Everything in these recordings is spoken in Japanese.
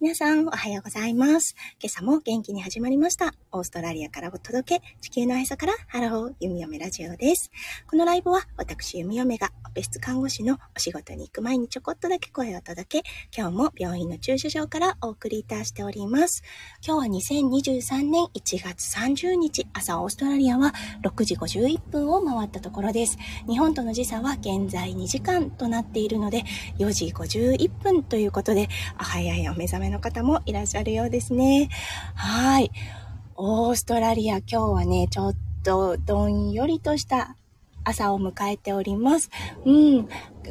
皆さん、おはようございます。今朝も元気に始まりました。オーストラリアからお届け、地球の朝からハロー、弓嫁ラジオです。このライブは、私、弓嫁が、オペ室看護師のお仕事に行く前にちょこっとだけ声を届け、今日も病院の駐車場からお送りいたしております。今日は2023年1月30日、朝オーストラリアは6時51分を回ったところです。日本との時差は現在2時間となっているので、4時51分ということで、早いお目覚めの方もいらっしゃるようですね。はい。オーストラリア今日はね、ちょっとどんよりとした朝を迎えております。うん。今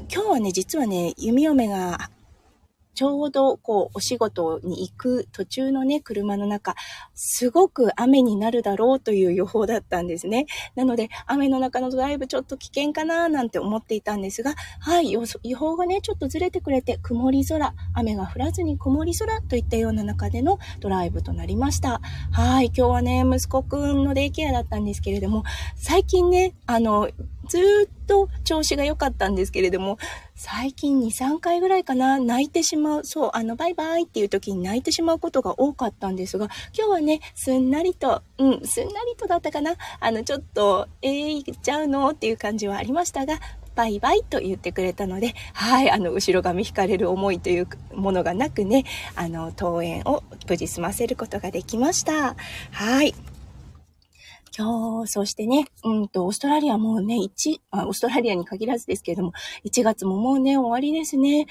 日はね、実はね、弓嫁がちょうどこうお仕事に行く途中のね、車の中、すごく雨になるだろうという予報だったんですね。なので、雨の中のドライブちょっと危険かななんて思っていたんですが、はい、予報がね、ちょっとずれてくれて、曇り空、雨が降らずに曇り空といったような中でのドライブとなりました。はい、今日はね、息子くんのデイケアだったんですけれども、最近ね、あの、ずっと調子が良かったんですけれども、最近2、3回ぐらいかな、泣いてしまう。そう、あの、バイバイっていう時に泣いてしまうことが多かったんですが、今日はね、すんなりと、うん、すんなりとだったかな。あの、ちょっと、えー、行っちゃうのっていう感じはありましたが、バイバイと言ってくれたので、はい、あの、後ろ髪引かれる思いというものがなくね、あの、登園を無事済ませることができました。はい。今日、そしてね、うんと、オーストラリアもうね、1、あ、オーストラリアに限らずですけれども、1月ももうね、終わりですね。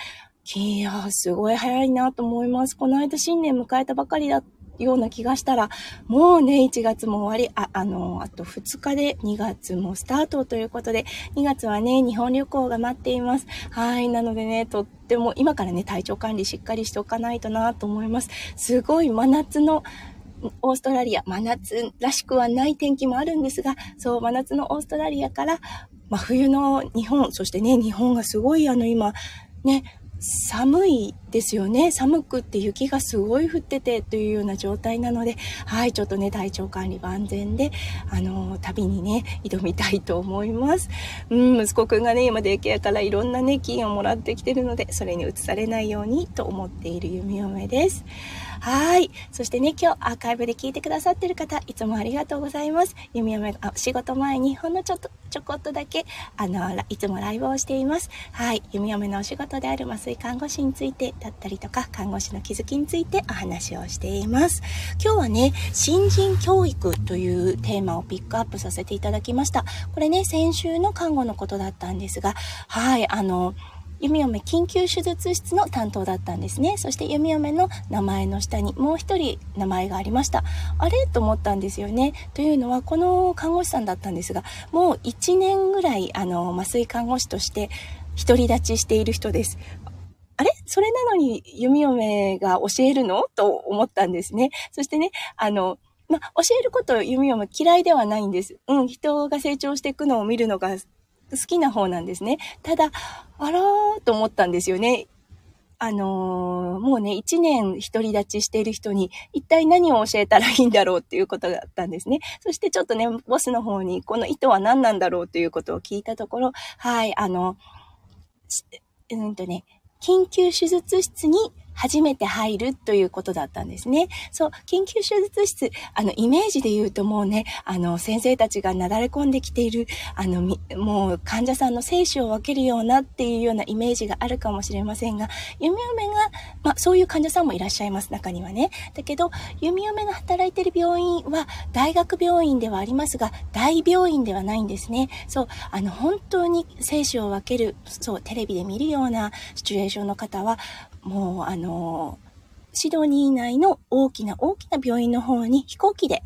いやすごい早いなと思います。この間新年迎えたばかりだような気がしたら、もうね、1月も終わり、あ、あの、あと2日で2月もスタートということで、2月はね、日本旅行が待っています。はい。なのでね、とっても今からね、体調管理しっかりしておかないとなと思います。すごい真夏のオーストラリア、真夏らしくはない天気もあるんですが、そう、真夏のオーストラリアから、真冬の日本、そしてね、日本がすごいあの今、ね、寒いですよね。寒くって雪がすごい降っててというような状態なので、はい、ちょっとね、体調管理万全で、あの、旅にね、挑みたいと思います。うん、息子くんがね、今デイケアからいろんなね、金をもらってきてるので、それに移されないようにと思っている弓嫁です。はい。そしてね、今日アーカイブで聞いてくださってる方、いつもありがとうございます。弓嫁が仕事前にほんのちょっと、ちょこっとだけ、あの、いつもライブをしています。はい。弓嫁のお仕事である麻酔看護師についてだったりとか、看護師の気づきについてお話をしています。今日はね、新人教育というテーマをピックアップさせていただきました。これね、先週の看護のことだったんですが、はい、あの、弓嫁緊急手術室の担当だったんですね。そして弓嫁の名前の下にもう一人名前がありました。あれ？と思ったんですよね。というのは、この看護師さんだったんですが、もう1年ぐらい、あの、麻酔看護師として独り立ちしている人です。それなのに弓嫁が教えるの？と思ったんですね。そしてね、あの、ま教えること弓嫁嫌いではないんです。うん、人が成長していくのを見るのが好きな方なんですね。ただ、あらーと思ったんですよね。あのー、もうね、一年独り立ちしている人に、一体何を教えたらいいんだろうっていうことだったんですね。そしてちょっとね、ボスの方に、この意図は何なんだろうということを聞いたところ、はい、あの、うんとね、緊急手術室に初めて入るということだったんですね。そう、緊急手術室、あの、イメージで言うともうね、あの、先生たちがなだれ込んできている、あの、もう患者さんの生死を分けるようなっていうようなイメージがあるかもしれませんが、弓嫁が、まあ、そういう患者さんもいらっしゃいます、中にはね。だけど、弓嫁が働いている病院は、大学病院ではありますが、大病院ではないんですね。そう、あの、本当に生死を分ける、そう、テレビで見るようなシチュエーションの方は、もうあの、シドニー内の大きな大きな病院の方に飛行機で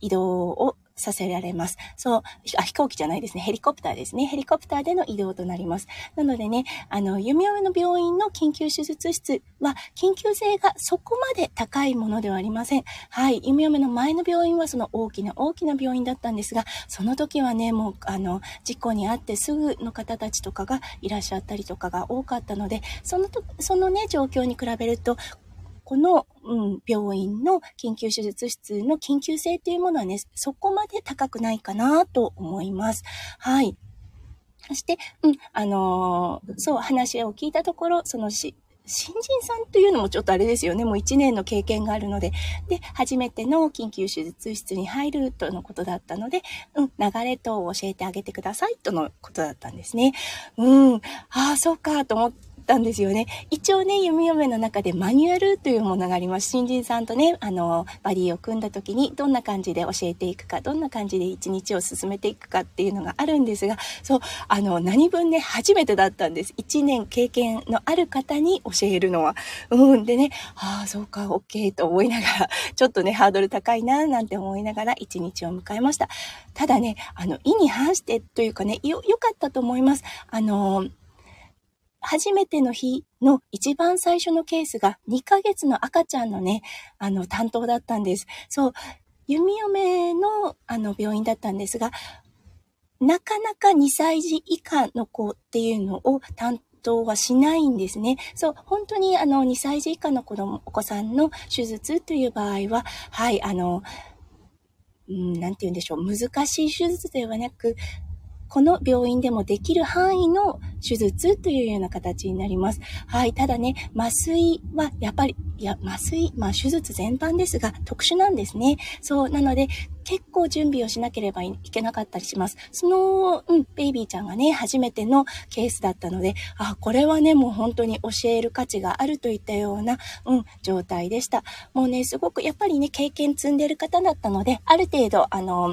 移動をさせられます。そう、あ、飛行機じゃないですね。ヘリコプターですね。ヘリコプターでの移動となります。なのでね、あの、弓嫁の病院の緊急手術室は、緊急性がそこまで高いものではありません。はい、弓嫁の前の病院はその大きな大きな病院だったんですが、その時はね、もう、あの、事故に遭ってすぐの方たちとかがいらっしゃったりとかが多かったので、そのと、そのね、状況に比べると、この、うん、病院の緊急手術室の緊急性っていうものはね、そこまで高くないかなと思います。はい。そして、うん、あのー、そう、話を聞いたところ、そのし、新人さんというのもちょっとあれですよね。もう1年の経験があるので。で、初めての緊急手術室に入るとのことだったので、うん、流れと教えてあげてくださいとのことだったんですね。うん、ああ、そうかと思って、たんですよね。一応ね、弓嫁の中でマニュアルというものがあります。新人さんとね、あの、バディを組んだ時にどんな感じで教えていくか、どんな感じで一日を進めていくかっていうのがあるんですが、そう、あの、何分ね、初めてだったんです。1年経験のある方に教えるのは。うんでね、ああ、そうか、OK と思いながら、ちょっとね、ハードル高いな、なんて思いながら一日を迎えました。ただね、あの、意に反してというかね、よ、良かったと思います。あの、初めての日の一番最初のケースが2ヶ月の赤ちゃんのね、あの、担当だったんです。そう、弓嫁のあの病院だったんですが、なかなか2歳児以下の子っていうのを担当はしないんですね。そう、本当にあの2歳児以下の子供、お子さんの手術という場合は、はい、あの、うん、なて言うんでしょう、難しい手術ではなく、この病院でもできる範囲の手術というような形になります。はい。ただね、麻酔はやっぱり、いや、麻酔、まあ手術全般ですが特殊なんですね。そう。なので、結構準備をしなければいけなかったりします。その、うん、ベイビーちゃんがね、初めてのケースだったので、あ、これはね、もう本当に教える価値があるといったような、うん、状態でした。もうね、すごく、やっぱりね、経験積んでる方だったので、ある程度、あの、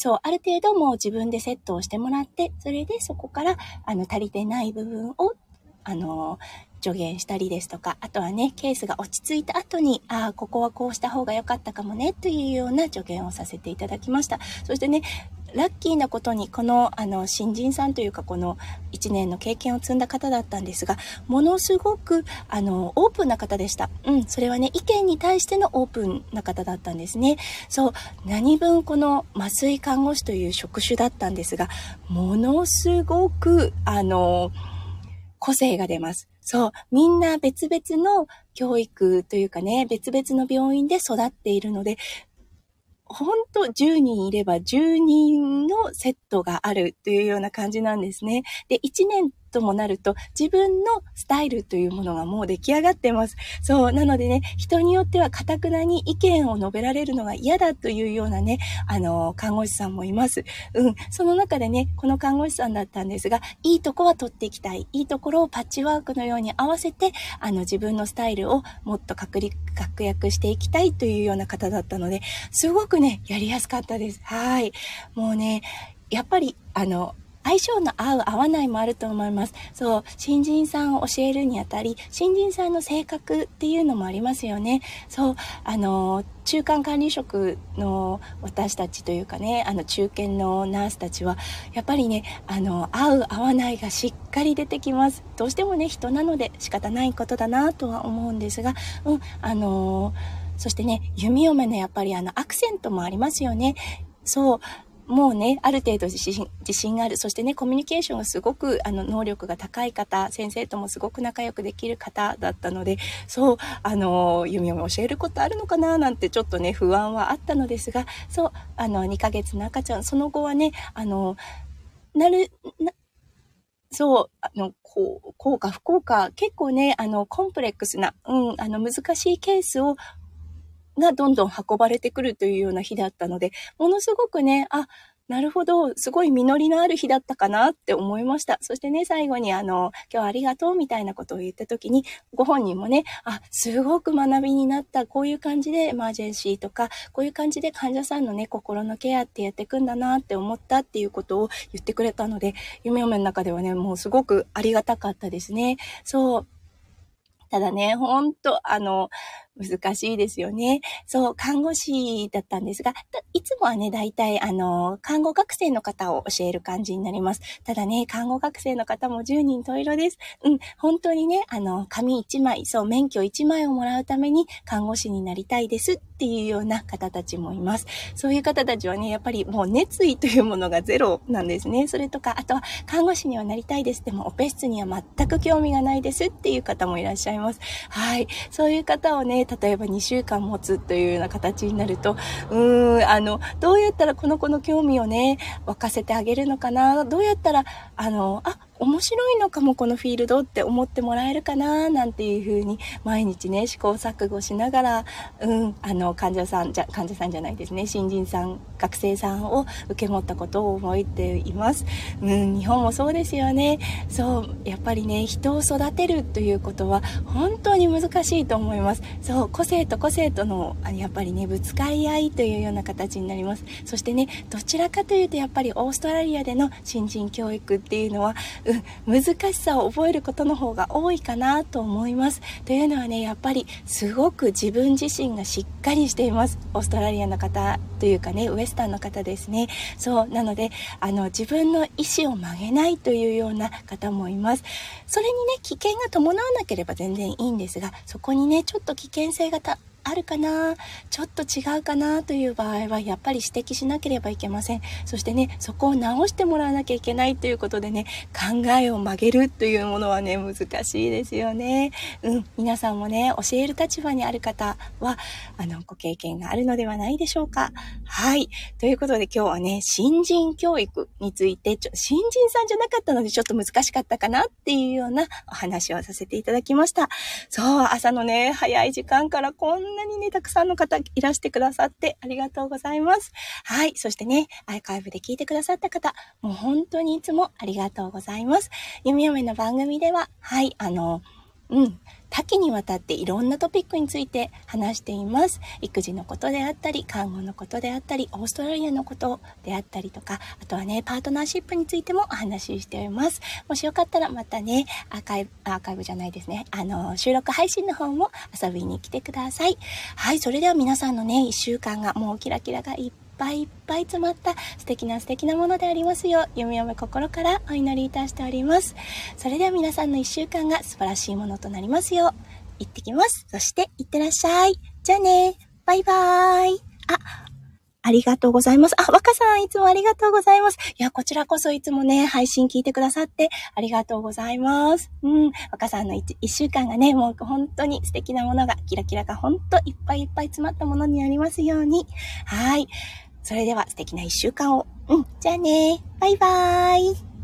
そう、ある程度もう自分でセットをしてもらって、それでそこから、あの、足りてない部分を、あの、助言したりですとか、あとはね、ケースが落ち着いた後に、ああ、ここはこうした方が良かったかもね、というような助言をさせていただきました。そしてね、ラッキーなことにこのあの新人さんというかこの1年の経験を積んだ方だったんですがものすごくあのオープンな方でした。うん、それはね意見に対してのオープンな方だったんですね。そう何分この麻酔看護師という職種だったんですがものすごくあの個性が出ます。そう、みんな別々の教育というかね、別々の病院で育っているので、ほんと10人いれば10人のセットがあるというような感じなんですね。で、1年ともなると自分のスタイルというものがもう出来上がってます。そう。なのでね、人によっては堅くなに意見を述べられるのが嫌だというようなね、あの、看護師さんもいます。うん。その中でね、この看護師さんだったんですが、いいとこは取っていきたい。いいところをパッチワークのように合わせて、あの、自分のスタイルをもっと確立確約していきたいというような方だったので、すごくね、やりやすかったです。はい。もうね、やっぱり、あの、相性の合う合わないもあると思います。そう、新人さんを教えるにあたり、新人さんの性格っていうのもありますよね。そう、あの、中間管理職の私たちというかね、あの中堅のナースたちは、やっぱりね、あの、合う合わないがしっかり出てきます。どうしてもね、人なので仕方ないことだなとは思うんですが、うん、あのそしてね、弓嫁のやっぱりあのアクセントもありますよね。そう、もうね、ある程度自信自信がある。そしてね、コミュニケーションがすごく、あの、能力が高い方、先生ともすごく仲良くできる方だったので、そう、あの、弓を教えることあるのかななんてちょっとね、不安はあったのですが、そう、あの、2ヶ月の赤ちゃん、その後はね、あの、なる、なそう、あの、こう、効果、不効果、結構ね、あの、コンプレックスな、うん、あの、難しいケースをがどんどん運ばれてくるというような日だったので、ものすごくね、あ、なるほど、すごい実りのある日だったかなって思いました。そしてね、最後にあの、今日ありがとうみたいなことを言った時に、ご本人もね、あ、すごく学びになった、こういう感じでエマージェンシーとか、こういう感じで患者さんのね、心のケアってやっていくんだなって思ったっていうことを言ってくれたので、夢嫁の中ではね、もうすごくありがたかったですね。そう。ただね、ほんと、あの、難しいですよね。そう、看護師だったんですが、いつもはね、大体、あの、看護学生の方を教える感じになります。ただね、看護学生の方も10人十色です。うん、本当にね、あの、紙1枚、そう、免許1枚をもらうために看護師になりたいですっていうような方たちもいます。そういう方たちはね、やっぱりもう熱意というものがゼロなんですね。それとか、あとは、看護師にはなりたいです。でも、オペ室には全く興味がないですっていう方もいらっしゃいます。はい。そういう方をね、例えば2週間持つというような形になると、うーん、あの、どうやったらこの子の興味をね、沸かせてあげるのかな、どうやったら、あの、あ、面白いのかもこのフィールドって思ってもらえるかななんていうふうに毎日ね試行錯誤しながら、うん、あの患者さんじゃ患者さんじゃないですね。新人さん学生さんを受け持ったことを覚えています、うん、日本もそうですよね。そうやっぱりね人を育てるということは本当に難しいと思います。そう個性と個性とのやっぱりねぶつかり合いというような形になります。そしてねどちらかというとやっぱりオーストラリアでの新人教育っていうのはうん、難しさを覚えることの方が多いかなと思います。というのはね、やっぱりすごく自分自身がしっかりしています。オーストラリアの方というかね、ウエスタンの方ですね。そう、なので、あの、自分の意思を曲げないというような方もいます。それにね、危険が伴わなければ全然いいんですが、そこにね、ちょっと危険性があるかな？ちょっと違うかなという場合はやっぱり指摘しなければいけません。そしてねそこを直してもらわなきゃいけないということでね考えを曲げるというものはね難しいですよね。うん皆さんもね教える立場にある方はあのご経験があるのではないでしょうか。はい。ということで今日はね新人教育についてちょ新人さんじゃなかったのでちょっと難しかったかなっていうようなお話をさせていただきました。そう朝のね早い時間からこんなにね、たくさんの方いらしてくださってありがとうございます。はい。そしてね、アーカイブで聞いてくださった方、もう本当にいつもありがとうございます。ゆみよめの番組では、はい、あの、うん、多岐にわたっていろんなトピックについて話しています。育児のことであったり、看護のことであったり、オーストラリアのことであったりとか、あとはね、パートナーシップについてもお話ししています。もしよかったらまたね、アーカイブ、アーカイブじゃないですね。あの、収録配信の方も遊びに来てください。はい、それでは皆さんのね、一週間がもうキラキラがいっぱいいっぱい詰まった素敵な素敵なものでありますよう、読み読め心からお祈りいたしております。それでは皆さんの一週間が素晴らしいものとなりますよう、行ってきます。そして、いってらっしゃい。じゃあね。バイバーイ。あ、ありがとうございます。あ、若さん、いつもありがとうございます。いや、こちらこそいつもね、配信聞いてくださってありがとうございます。うん。若さんの一週間がね、もう本当に素敵なものが、キラキラが本当いっぱいいっぱい詰まったものになりますように。はい。それでは素敵な一週間を。うん。じゃあね。バイバーイ。